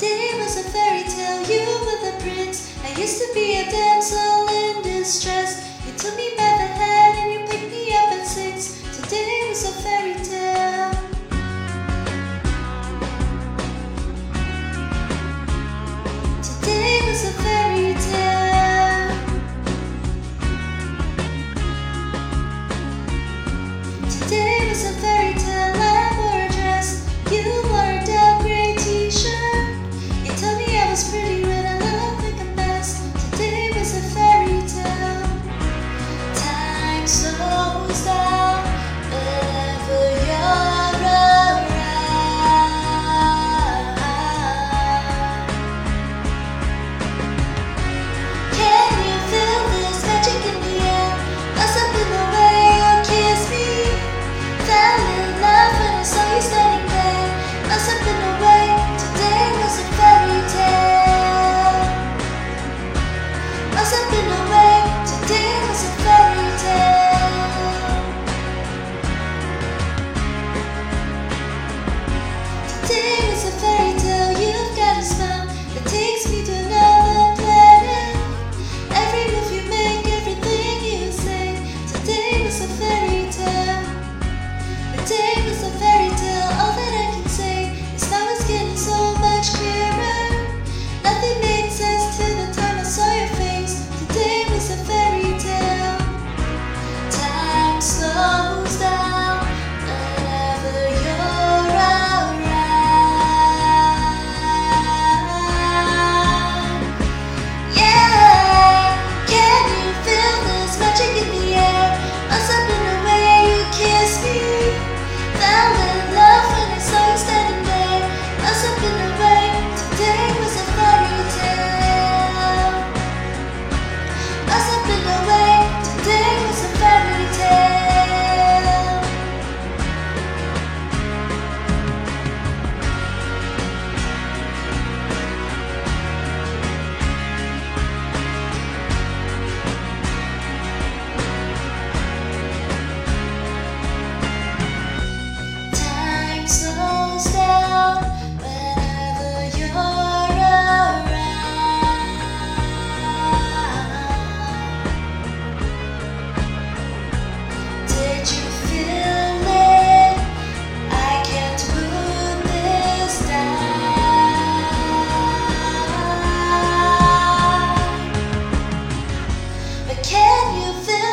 Today was a fairy tale, you were the prince. I used to be a damsel in distress. You took me by Can you feel?